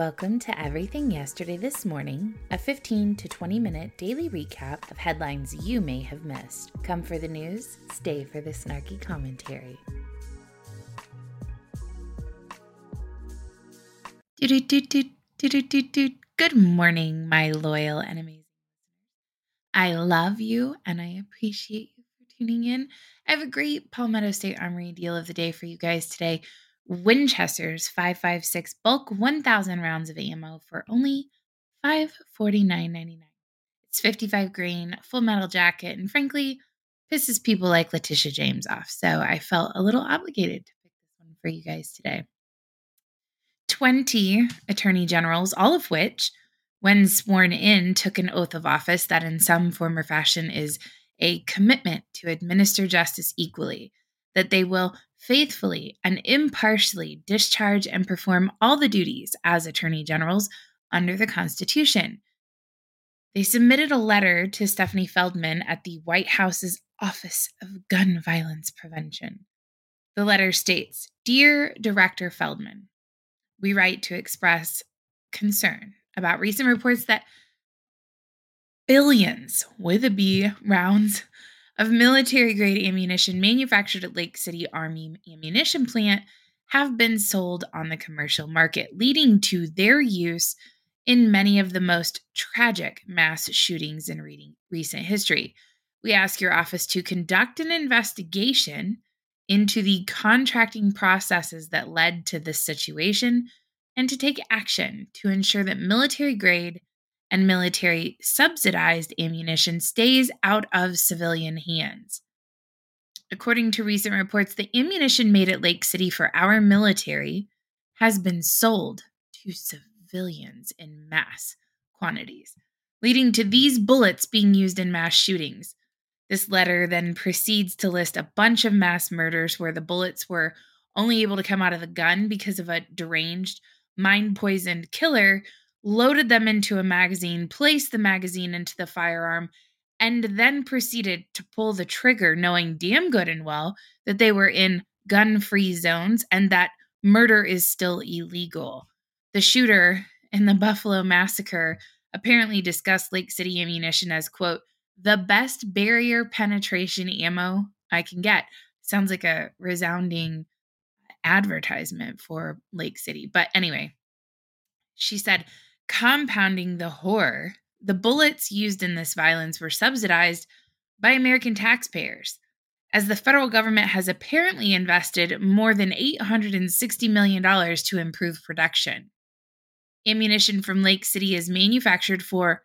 Welcome to Everything Yesterday This Morning, a 15 to 20 minute daily recap of headlines you may have missed. Come for the news, stay for the snarky commentary. Good morning, my loyal and amazing I love you and I appreciate you for tuning in. I have a great Palmetto State Armory deal of the day for you guys today. Winchester's 556 bulk 1000 rounds of ammo for only $549.99. It's 55 grain, full metal jacket, and frankly, pisses people like Letitia James off. So I felt a little obligated to pick this one for you guys today. 20 attorney generals, all of which, when sworn in, took an oath of office that in some form or fashion is a commitment to administer justice equally, that they will faithfully and impartially discharge and perform all the duties as attorney generals under the Constitution. They submitted a letter to Stephanie Feldman at the White House's Office of Gun Violence Prevention. The letter states Dear Director Feldman, we write to express concern about recent reports that billions, with a B, rounds of military grade ammunition manufactured at Lake City Army Ammunition Plant have been sold on the commercial market, leading to their use in many of the most tragic mass shootings in recent history. We ask your office to conduct an investigation into the contracting processes that led to this situation and to take action to ensure that military grade and military subsidized ammunition stays out of civilian hands. According to recent reports, the ammunition made at Lake City for our military has been sold to civilians in mass quantities, leading to these bullets being used in mass shootings. This letter then proceeds to list a bunch of mass murders where the bullets were only able to come out of the gun because of a deranged, mind poisoned killer loaded them into a magazine, placed the magazine into the firearm, and then proceeded to pull the trigger, knowing damn good and well that they were in gun free zones and that murder is still illegal. The shooter in the Buffalo massacre apparently discussed Lake City ammunition as, quote, the best barrier penetration ammo I can get. Sounds like a resounding advertisement for Lake City. But anyway, she said, Compounding the horror, the bullets used in this violence were subsidized by American taxpayers, as the federal government has apparently invested more than $860 million to improve production. Ammunition from Lake City is manufactured for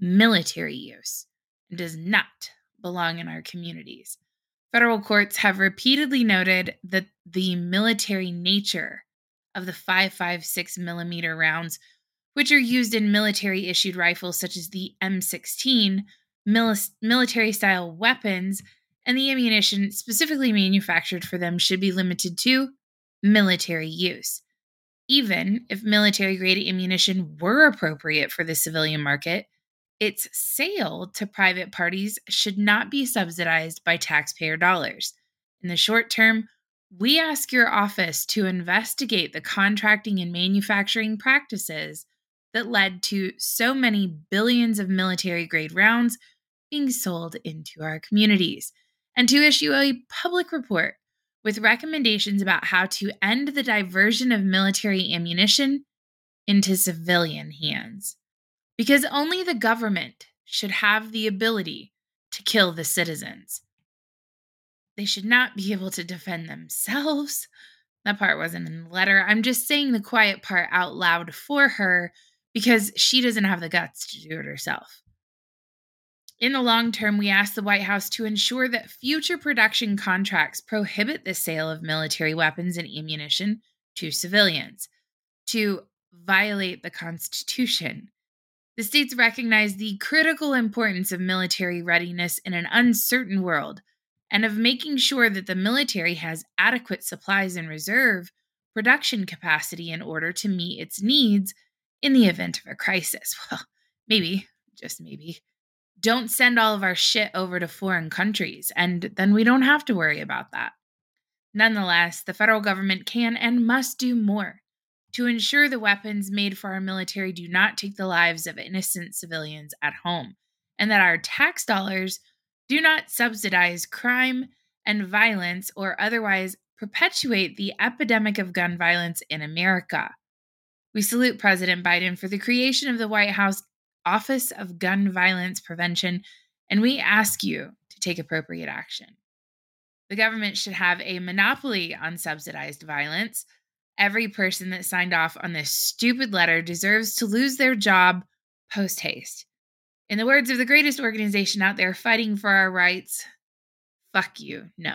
military use and does not belong in our communities. Federal courts have repeatedly noted that the military nature of the 5.56 millimeter rounds which are used in military issued rifles such as the M16, mil- military style weapons, and the ammunition specifically manufactured for them should be limited to military use. Even if military grade ammunition were appropriate for the civilian market, its sale to private parties should not be subsidized by taxpayer dollars. In the short term, we ask your office to investigate the contracting and manufacturing practices that led to so many billions of military grade rounds being sold into our communities, and to issue a public report with recommendations about how to end the diversion of military ammunition into civilian hands. Because only the government should have the ability to kill the citizens. They should not be able to defend themselves. That part wasn't in the letter. I'm just saying the quiet part out loud for her because she doesn't have the guts to do it herself. In the long term, we ask the White House to ensure that future production contracts prohibit the sale of military weapons and ammunition to civilians, to violate the Constitution. The states recognize the critical importance of military readiness in an uncertain world and of making sure that the military has adequate supplies and reserve production capacity in order to meet its needs in the event of a crisis. Well, maybe, just maybe. Don't send all of our shit over to foreign countries, and then we don't have to worry about that. Nonetheless, the federal government can and must do more to ensure the weapons made for our military do not take the lives of innocent civilians at home, and that our tax dollars do not subsidize crime and violence or otherwise perpetuate the epidemic of gun violence in America. We salute President Biden for the creation of the White House Office of Gun Violence Prevention, and we ask you to take appropriate action. The government should have a monopoly on subsidized violence. Every person that signed off on this stupid letter deserves to lose their job post haste. In the words of the greatest organization out there fighting for our rights, fuck you, no.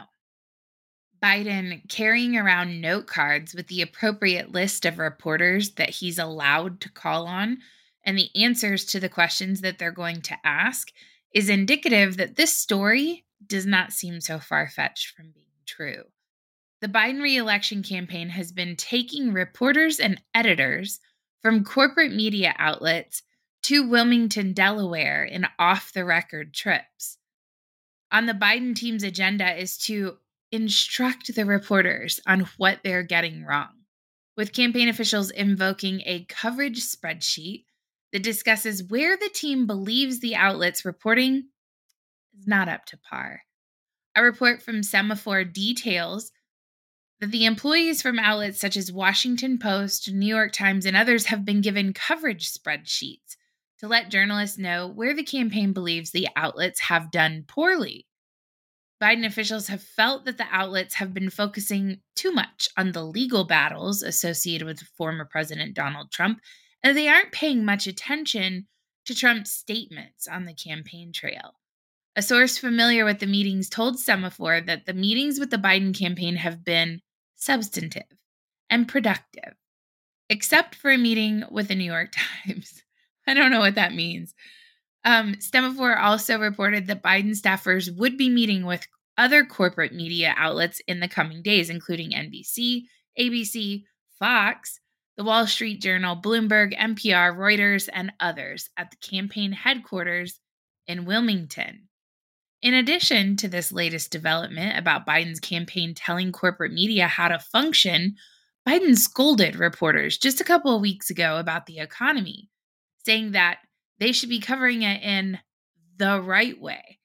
Biden carrying around note cards with the appropriate list of reporters that he's allowed to call on and the answers to the questions that they're going to ask is indicative that this story does not seem so far fetched from being true. The Biden reelection campaign has been taking reporters and editors from corporate media outlets to Wilmington, Delaware in off the record trips. On the Biden team's agenda is to instruct the reporters on what they're getting wrong, with campaign officials invoking a coverage spreadsheet that discusses where the team believes the outlets reporting is not up to par. A report from Semafor details that the employees from outlets such as Washington Post, New York Times, and others have been given coverage spreadsheets to let journalists know where the campaign believes the outlets have done poorly. Biden officials have felt that the outlets have been focusing too much on the legal battles associated with former President Donald Trump, and they aren't paying much attention to Trump's statements on the campaign trail. A source familiar with the meetings told Semafor that the meetings with the Biden campaign have been substantive and productive, except for a meeting with the New York Times. I don't know what that means. Um, Semafor also reported that Biden staffers would be meeting with other corporate media outlets in the coming days, including NBC, ABC, Fox, the Wall Street Journal, Bloomberg, NPR, Reuters, and others at the campaign headquarters in Wilmington. In addition to this latest development about Biden's campaign telling corporate media how to function, Biden scolded reporters just a couple of weeks ago about the economy, saying that they should be covering it in the right way.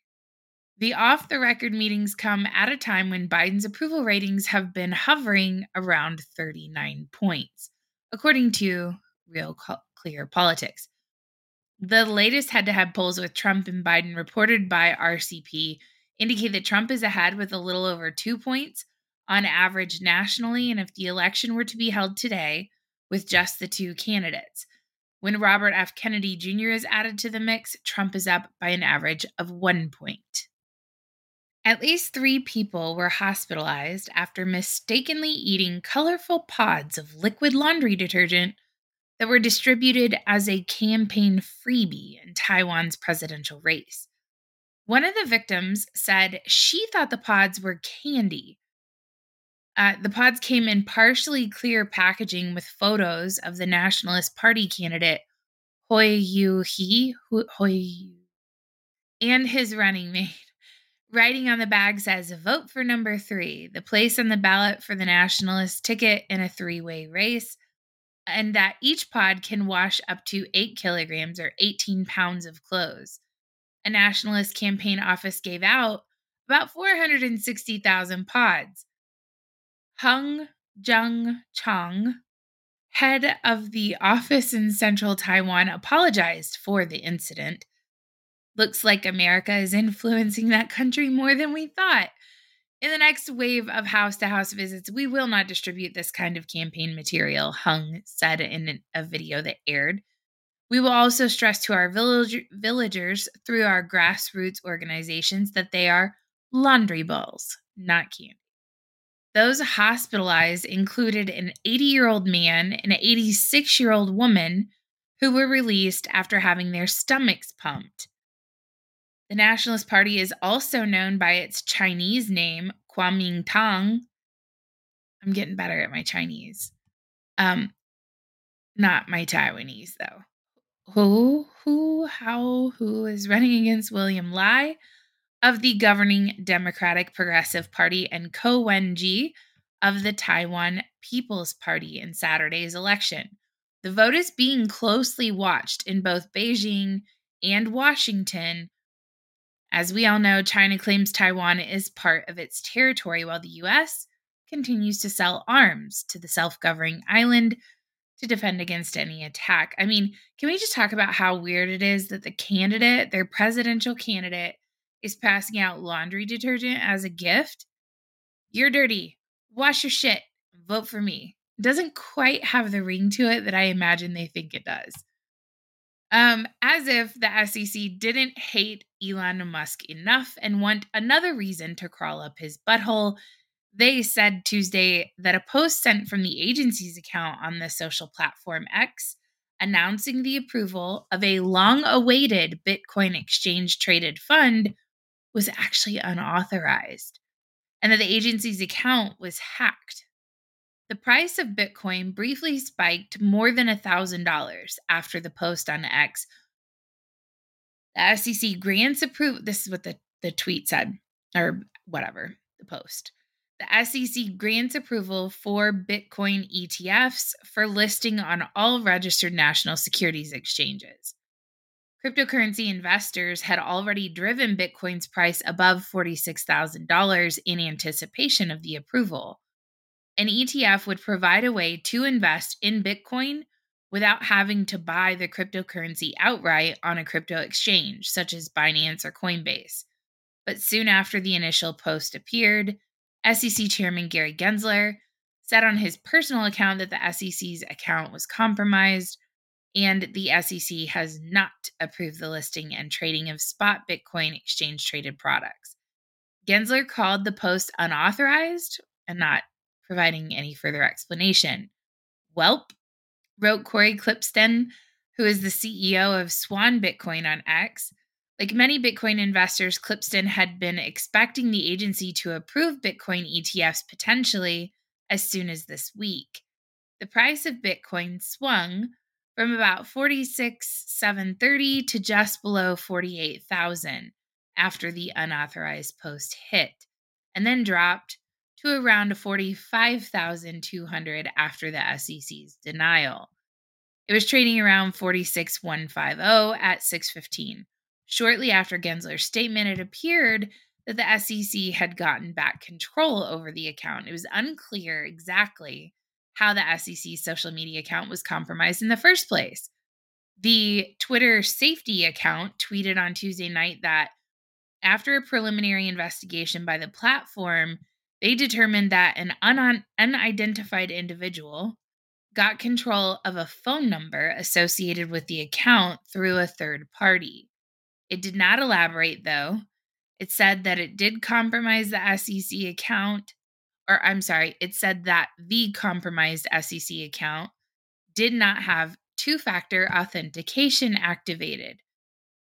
The off the record meetings come at a time when Biden's approval ratings have been hovering around 39 points, according to Real Clear Politics. The latest head to head polls with Trump and Biden, reported by RCP, indicate that Trump is ahead with a little over two points on average nationally. And if the election were to be held today with just the two candidates, when Robert F. Kennedy Jr. is added to the mix, Trump is up by an average of one point. At least three people were hospitalized after mistakenly eating colorful pods of liquid laundry detergent that were distributed as a campaign freebie in Taiwan's presidential race. One of the victims said she thought the pods were candy uh, the pods came in partially clear packaging with photos of the Nationalist Party candidate Hoi Yu He Hoi Yu, and his running mate. Writing on the bag says, Vote for number three, the place on the ballot for the Nationalist ticket in a three way race, and that each pod can wash up to eight kilograms or 18 pounds of clothes. A Nationalist campaign office gave out about 460,000 pods. Hung Jung Chang, head of the office in central Taiwan, apologized for the incident. Looks like America is influencing that country more than we thought. In the next wave of house to house visits, we will not distribute this kind of campaign material, Hung said in a video that aired. We will also stress to our village- villagers through our grassroots organizations that they are laundry balls, not candy. Those hospitalized included an 80 year old man and an 86 year old woman who were released after having their stomachs pumped. The Nationalist Party is also known by its Chinese name, Kuomintang. I'm getting better at my Chinese. Um, not my Taiwanese though. Who, who, how, who is running against William Lai? Of the governing Democratic Progressive Party and Ko Wen-je of the Taiwan People's Party in Saturday's election. The vote is being closely watched in both Beijing and Washington. As we all know, China claims Taiwan is part of its territory, while the U.S. continues to sell arms to the self governing island to defend against any attack. I mean, can we just talk about how weird it is that the candidate, their presidential candidate, is passing out laundry detergent as a gift? You're dirty. Wash your shit. Vote for me. Doesn't quite have the ring to it that I imagine they think it does. Um, as if the SEC didn't hate Elon Musk enough and want another reason to crawl up his butthole, they said Tuesday that a post sent from the agency's account on the social platform X announcing the approval of a long awaited Bitcoin exchange traded fund was actually unauthorized and that the agency's account was hacked. The price of Bitcoin briefly spiked more than $1,000 after the post on X. The SEC grants approval. This is what the, the tweet said, or whatever, the post. The SEC grants approval for Bitcoin ETFs for listing on all registered national securities exchanges. Cryptocurrency investors had already driven Bitcoin's price above $46,000 in anticipation of the approval. An ETF would provide a way to invest in Bitcoin without having to buy the cryptocurrency outright on a crypto exchange, such as Binance or Coinbase. But soon after the initial post appeared, SEC Chairman Gary Gensler said on his personal account that the SEC's account was compromised and the SEC has not approved the listing and trading of spot Bitcoin exchange traded products. Gensler called the post unauthorized and not providing any further explanation. Welp, wrote Cory Klippsten, who is the CEO of Swan Bitcoin on X. Like many Bitcoin investors, Klippsten had been expecting the agency to approve Bitcoin ETFs potentially as soon as this week. The price of Bitcoin swung from about 46,730 to just below 48,000 after the unauthorized post hit, and then dropped to around 45,200 after the SEC's denial. It was trading around 46,150 at 615. Shortly after Gensler's statement, it appeared that the SEC had gotten back control over the account. It was unclear exactly how the SEC's social media account was compromised in the first place. The Twitter safety account tweeted on Tuesday night that after a preliminary investigation by the platform, they determined that an un- unidentified individual got control of a phone number associated with the account through a third party. It did not elaborate, though. It said that it did compromise the SEC account or I'm sorry, it said that the compromised SEC account did not have two factor authentication activated.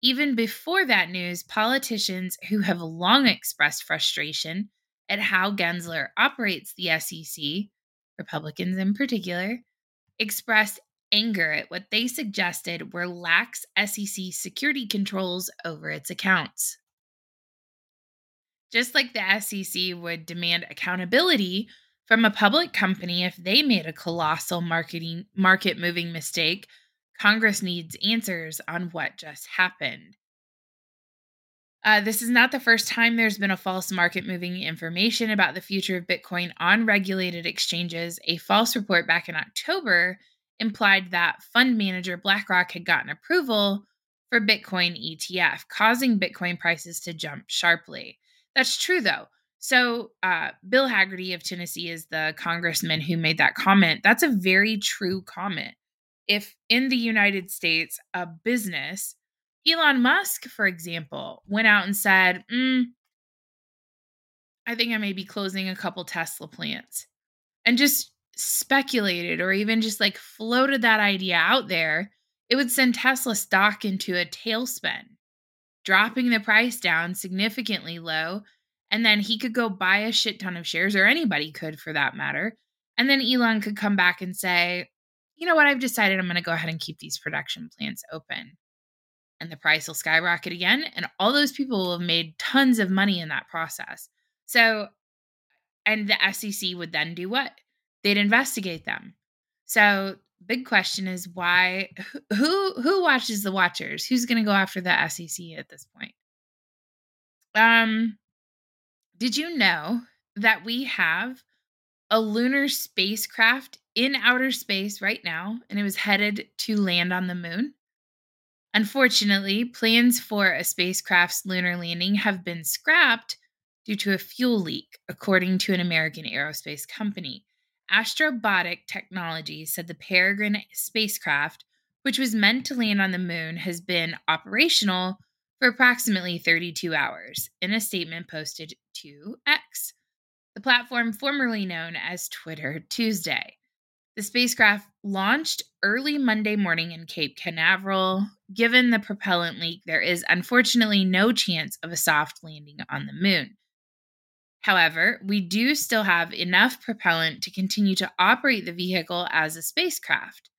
Even before that news, politicians who have long expressed frustration at how Gensler operates the SEC, Republicans in particular, expressed anger at what they suggested were lax SEC security controls over its accounts. Just like the SEC would demand accountability from a public company if they made a colossal marketing market moving mistake, Congress needs answers on what just happened. Uh, this is not the first time there's been a false market moving information about the future of Bitcoin on regulated exchanges. A false report back in October implied that fund manager BlackRock had gotten approval for Bitcoin ETF, causing Bitcoin prices to jump sharply. That's true, though. So, uh, Bill Hagerty of Tennessee is the congressman who made that comment. That's a very true comment. If in the United States, a business, Elon Musk, for example, went out and said, mm, I think I may be closing a couple Tesla plants, and just speculated or even just like floated that idea out there, it would send Tesla stock into a tailspin dropping the price down significantly low. And then he could go buy a shit ton of shares, or anybody could for that matter. And then Elon could come back and say, you know what, I've decided I'm going to go ahead and keep these production plants open. And the price will skyrocket again. And all those people will have made tons of money in that process. So And the SEC would then do what? They'd investigate them. So, big question is why who who watches the watchers? Who's going to go after the SEC at this point? Um did you know that we have a lunar spacecraft in outer space right now and it was headed to land on the moon? Unfortunately, plans for a spacecraft's lunar landing have been scrapped due to a fuel leak, according to an American aerospace company. Astrobotic Technology said the Peregrine spacecraft, which was meant to land on the moon, has been operational for approximately 32 hours in a statement posted to X, the platform formerly known as Twitter Tuesday. The spacecraft launched early Monday morning in Cape Canaveral. Given the propellant leak, there is unfortunately no chance of a soft landing on the moon. However, we do still have enough propellant to continue to operate the vehicle as a spacecraft.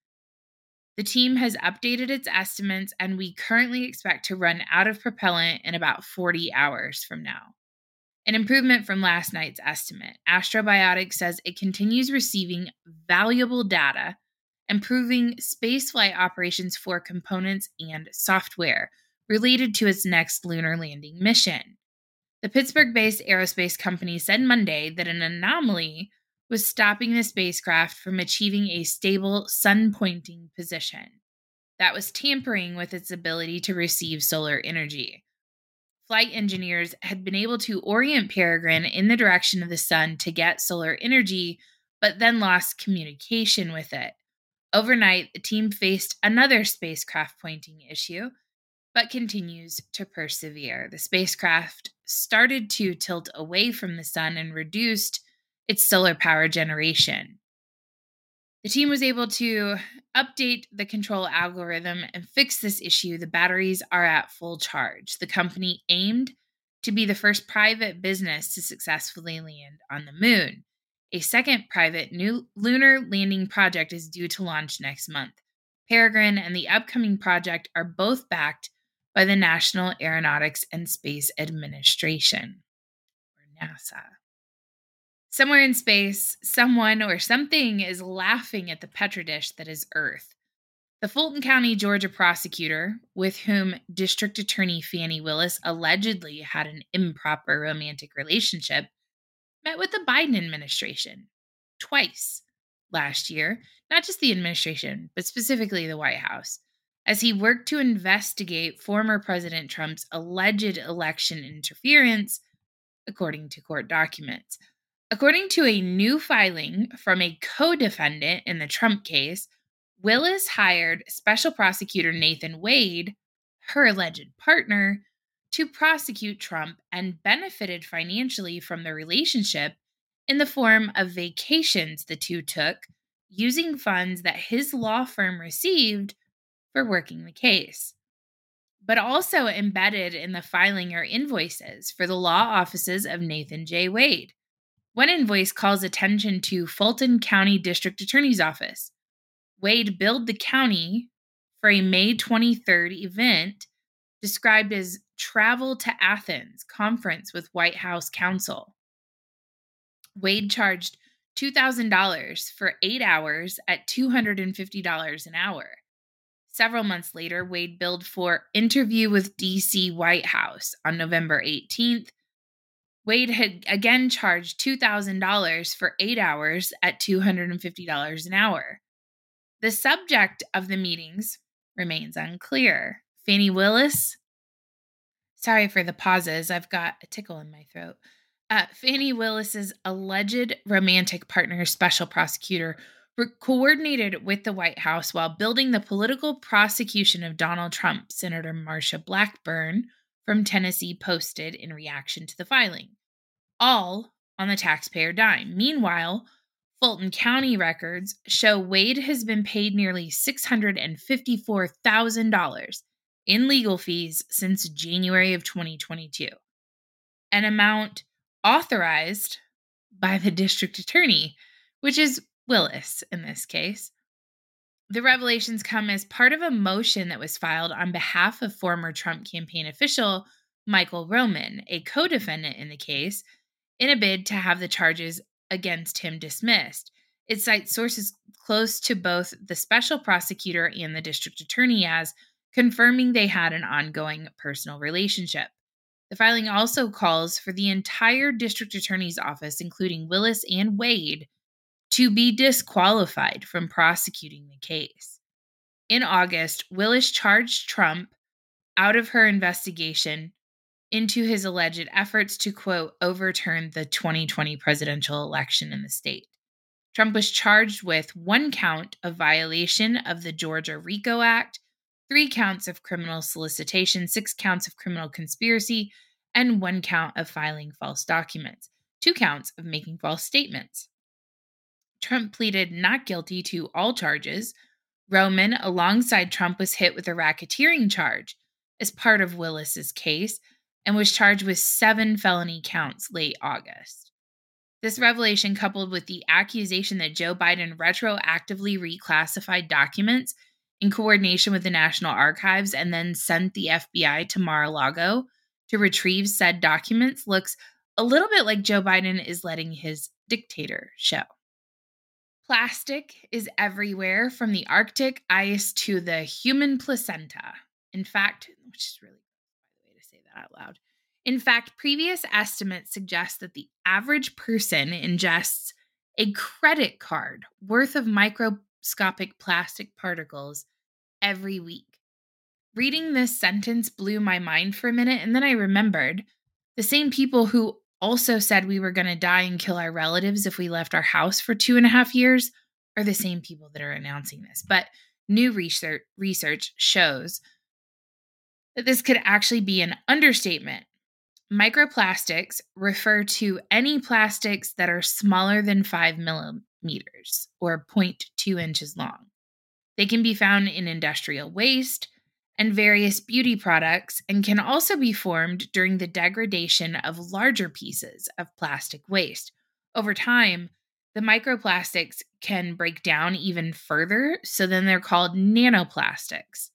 The team has updated its estimates, and we currently expect to run out of propellant in about 40 hours from now. An improvement from last night's estimate. Astrobotic says it continues receiving valuable data, improving spaceflight operations for components and software related to its next lunar landing mission. The Pittsburgh based aerospace company said Monday that an anomaly was stopping the spacecraft from achieving a stable sun pointing position that was tampering with its ability to receive solar energy flight engineers had been able to orient Peregrine in the direction of the sun to get solar energy, but then lost communication with it. Overnight, the team faced another spacecraft pointing issue, but continues to persevere. The spacecraft started to tilt away from the sun and reduced its solar power generation. The team was able to update the control algorithm and fix this issue. The batteries are at full charge. The company aimed to be the first private business to successfully land on the moon. A second private new lunar landing project is due to launch next month. Peregrine and the upcoming project are both backed by the National Aeronautics and Space Administration, or NASA. Somewhere in space, someone or something is laughing at the Petri dish that is Earth. The Fulton County, Georgia prosecutor, with whom District Attorney Fani Willis allegedly had an improper romantic relationship, met with the Biden administration twice last year, not just the administration, but specifically the White House, as he worked to investigate former President Trump's alleged election interference, according to court documents. According to a new filing from a co defendant in the Trump case, Willis hired special prosecutor Nathan Wade, her alleged partner, to prosecute Trump and benefited financially from the relationship in the form of vacations the two took using funds that his law firm received for working the case. But also embedded in the filing are invoices for the law offices of Nathan J. Wade. One invoice calls attention to Fulton County District Attorney's Office. Wade billed the county for a May 23rd event described as Travel to Athens Conference with White House Counsel. Wade charged $2,000 for eight hours at $250 an hour. Several months later, Wade billed for Interview with DC White House on November 18th Wade had again charged $2,000 for eight hours at $250 an hour. The subject of the meetings remains unclear. Fani Willis, sorry for the pauses, I've got a tickle in my throat. Uh, Fani Willis's alleged romantic partner, special prosecutor, coordinated with the White House while building the political prosecution of Donald Trump, Senator Marsha Blackburn, from Tennessee posted in reaction to the filing, all on the taxpayer dime. Meanwhile, Fulton County records show Wade has been paid nearly $654,000 in legal fees since January of 2022, an amount authorized by the district attorney, which is Willis in this case. The revelations come as part of a motion that was filed on behalf of former Trump campaign official Michael Roman, a co defendant in the case, in a bid to have the charges against him dismissed. It cites sources close to both the special prosecutor and the district attorney as confirming they had an ongoing personal relationship. The filing also calls for the entire district attorney's office, including Willis and Wade, to be disqualified from prosecuting the case. In August, Willis charged Trump out of her investigation into his alleged efforts to, quote, overturn the 2020 presidential election in the state. Trump was charged with one count of violation of the Georgia RICO Act, three counts of criminal solicitation, six counts of criminal conspiracy, and one count of filing false documents, two counts of making false statements. Trump pleaded not guilty to all charges. Roman, alongside Trump, was hit with a racketeering charge as part of Willis's case and was charged with seven felony counts late August. This revelation, coupled with the accusation that Joe Biden retroactively reclassified documents in coordination with the National Archives and then sent the FBI to Mar a Lago to retrieve said documents, looks a little bit like Joe Biden is letting his dictator show. Plastic is everywhere from the Arctic ice to the human placenta. In fact, which is really by the way to say that out loud. In fact, previous estimates suggest that the average person ingests a credit card worth of microscopic plastic particles every week. Reading this sentence blew my mind for a minute, and then I remembered the same people who also said we were going to die and kill our relatives if we left our house for two and a half years are the same people that are announcing this. But new research, research shows that this could actually be an understatement. Microplastics refer to any plastics that are smaller than 5 millimeters or 0.2 inches long. They can be found in industrial waste and various beauty products and can also be formed during the degradation of larger pieces of plastic waste. Over time, the microplastics can break down even further, so then they're called nanoplastics.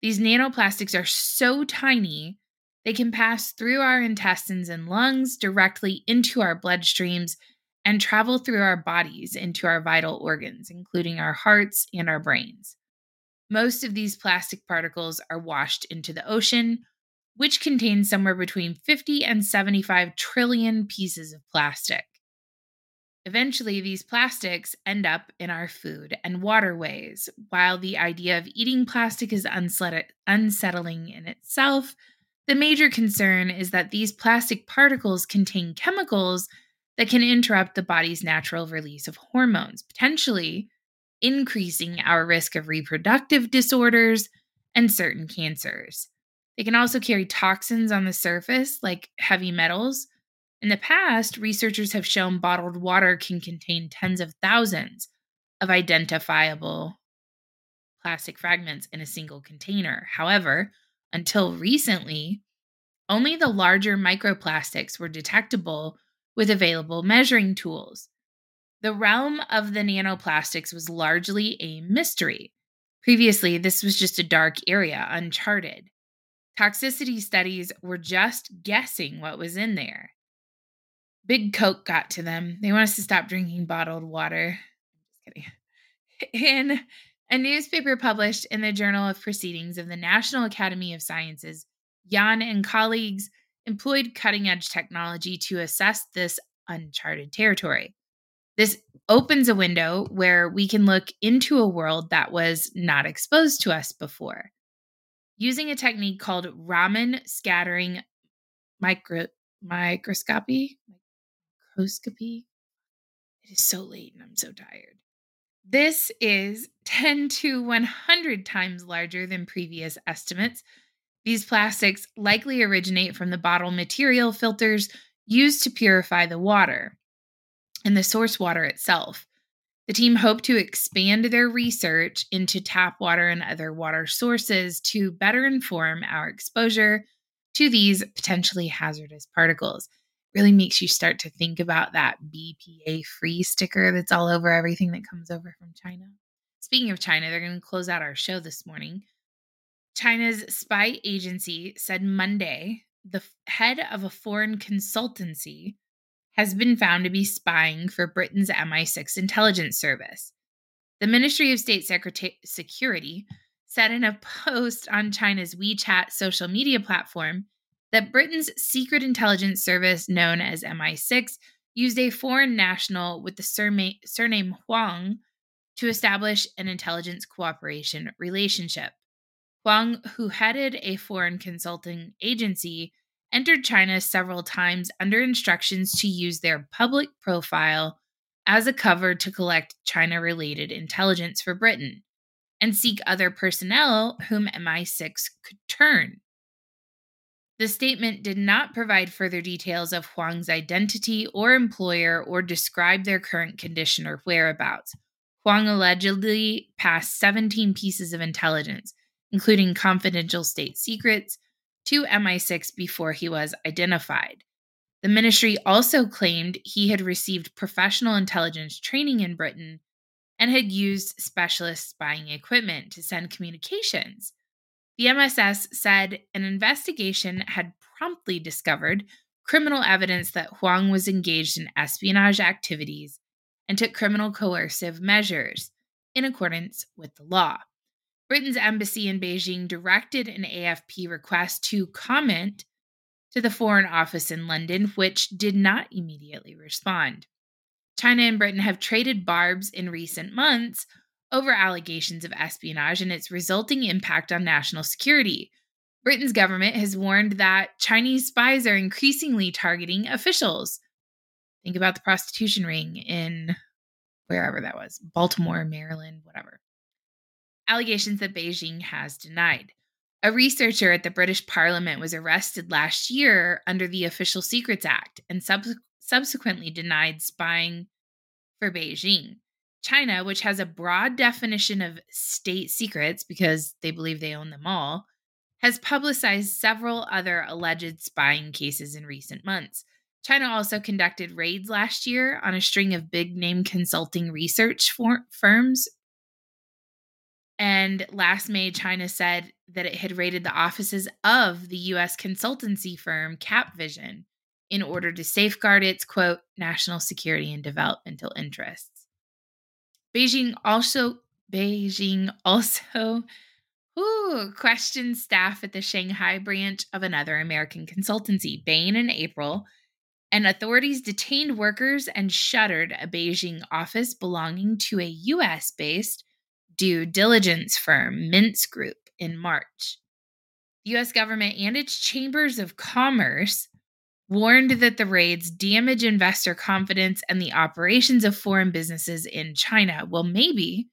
These nanoplastics are so tiny, they can pass through our intestines and lungs directly into our bloodstreams and travel through our bodies into our vital organs, including our hearts and our brains. Most of these plastic particles are washed into the ocean, which contains somewhere between 50 and 75 trillion pieces of plastic. Eventually, these plastics end up in our food and waterways. While the idea of eating plastic is unsettling in itself, the major concern is that these plastic particles contain chemicals that can interrupt the body's natural release of hormones, potentially increasing our risk of reproductive disorders and certain cancers. They can also carry toxins on the surface, like heavy metals, in the past, researchers have shown bottled water can contain tens of thousands of identifiable plastic fragments in a single container. However, until recently, only the larger microplastics were detectable with available measuring tools. The realm of the nanoplastics was largely a mystery. Previously, this was just a dark area, uncharted. Toxicity studies were just guessing what was in there. Big Coke got to them. They want us to stop drinking bottled water. Just kidding. In a newspaper published in the Journal of Proceedings of the National Academy of Sciences, Jan and colleagues employed cutting edge technology to assess this uncharted territory. This opens a window where we can look into a world that was not exposed to us before. Using a technique called Raman scattering micro, microscopy, microscopy. It is so late and I'm so tired. This is 10 to 100 times larger than previous estimates. These plastics likely originate from the bottle material filters used to purify the water and the source water itself. The team hoped to expand their research into tap water and other water sources to better inform our exposure to these potentially hazardous particles really makes you start to think about that BPA free sticker that's all over everything that comes over from China. Speaking of China, they're going to close out our show this morning. China's spy agency said Monday the head of a foreign consultancy has been found to be spying for Britain's MI6 intelligence service. The Ministry of State Security said in a post on China's WeChat social media platform that Britain's secret intelligence service, known as MI6, used a foreign national with the surname Huang to establish an intelligence cooperation relationship. Huang, who headed a foreign consulting agency, entered China several times under instructions to use their public profile as a cover to collect China related intelligence for Britain and seek other personnel whom MI6 could turn. The statement did not provide further details of Huang's identity or employer or describe their current condition or whereabouts. Huang allegedly passed 17 pieces of intelligence, including confidential state secrets, to MI6 before he was identified. The ministry also claimed he had received professional intelligence training in Britain and had used specialist spying equipment to send communications. The MSS said an investigation had promptly discovered criminal evidence that Huang was engaged in espionage activities and took criminal coercive measures in accordance with the law. Britain's embassy in Beijing directed an AFP request to comment to the Foreign Office in London, which did not immediately respond. China and Britain have traded barbs in recent months over allegations of espionage and its resulting impact on national security. Britain's government has warned that Chinese spies are increasingly targeting officials. Think about the prostitution ring in wherever that was Baltimore, Maryland, whatever allegations that Beijing has denied. A researcher at the British Parliament was arrested last year under the Official Secrets Act and sub- subsequently denied spying for Beijing. China, which has a broad definition of state secrets because they believe they own them all, has publicized several other alleged spying cases in recent months. China also conducted raids last year on a string of big name consulting research for- firms and last May, China said that it had raided the offices of the US consultancy firm Capvision in order to safeguard its quote national security and developmental interests. Beijing also Beijing also ooh, questioned staff at the Shanghai branch of another American consultancy, Bain, in April, and authorities detained workers and shuttered a Beijing office belonging to a US based due diligence firm Mintz Group in March. The US government and its chambers of commerce warned that the raids damage investor confidence and the operations of foreign businesses in China. Well, maybe,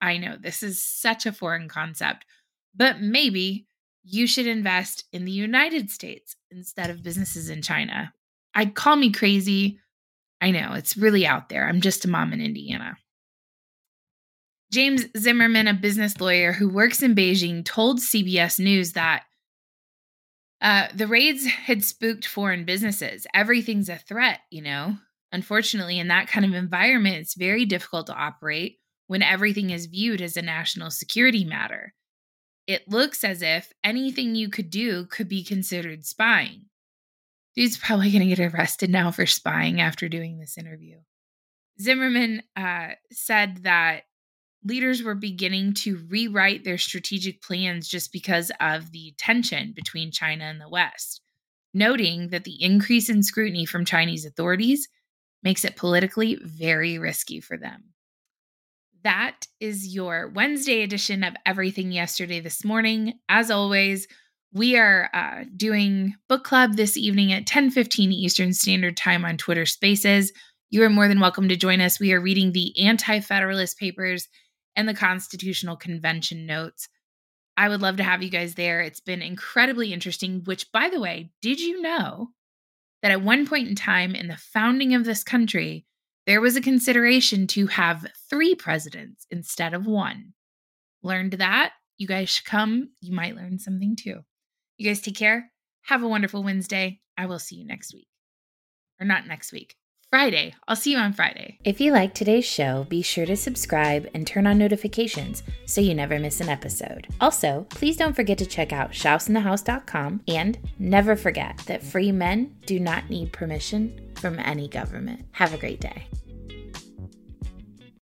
I know this is such a foreign concept, but maybe you should invest in the United States instead of businesses in China. I'd call me crazy. I know it's really out there. I'm just a mom in Indiana. James Zimmerman, a business lawyer who works in Beijing, told CBS News that uh, the raids had spooked foreign businesses. Everything's a threat, you know. Unfortunately, in that kind of environment, it's very difficult to operate when everything is viewed as a national security matter. It looks as if anything you could do could be considered spying. Dude's probably going to get arrested now for spying after doing this interview. Zimmerman uh, said that leaders were beginning to rewrite their strategic plans just because of the tension between China and the West, noting that the increase in scrutiny from Chinese authorities makes it politically very risky for them. That is your Wednesday edition of Everything Yesterday This Morning. As always, we are uh, doing book club this evening at 10:15 Eastern Standard Time on Twitter Spaces. You are more than welcome to join us. We are reading the Anti-Federalist Papers and the Constitutional Convention notes. I would love to have you guys there. It's been incredibly interesting, which, by the way, did you know that at one point in time in the founding of this country, there was a consideration to have three presidents instead of one? Learned that. You guys should come. You might learn something too. You guys take care. Have a wonderful Wednesday. I will see you next week. Or not next week, Friday. I'll see you on Friday. If you like today's show, be sure to subscribe and turn on notifications so you never miss an episode. Also, please don't forget to check out shouseinthehouse.com and never forget that free men do not need permission from any government. Have a great day.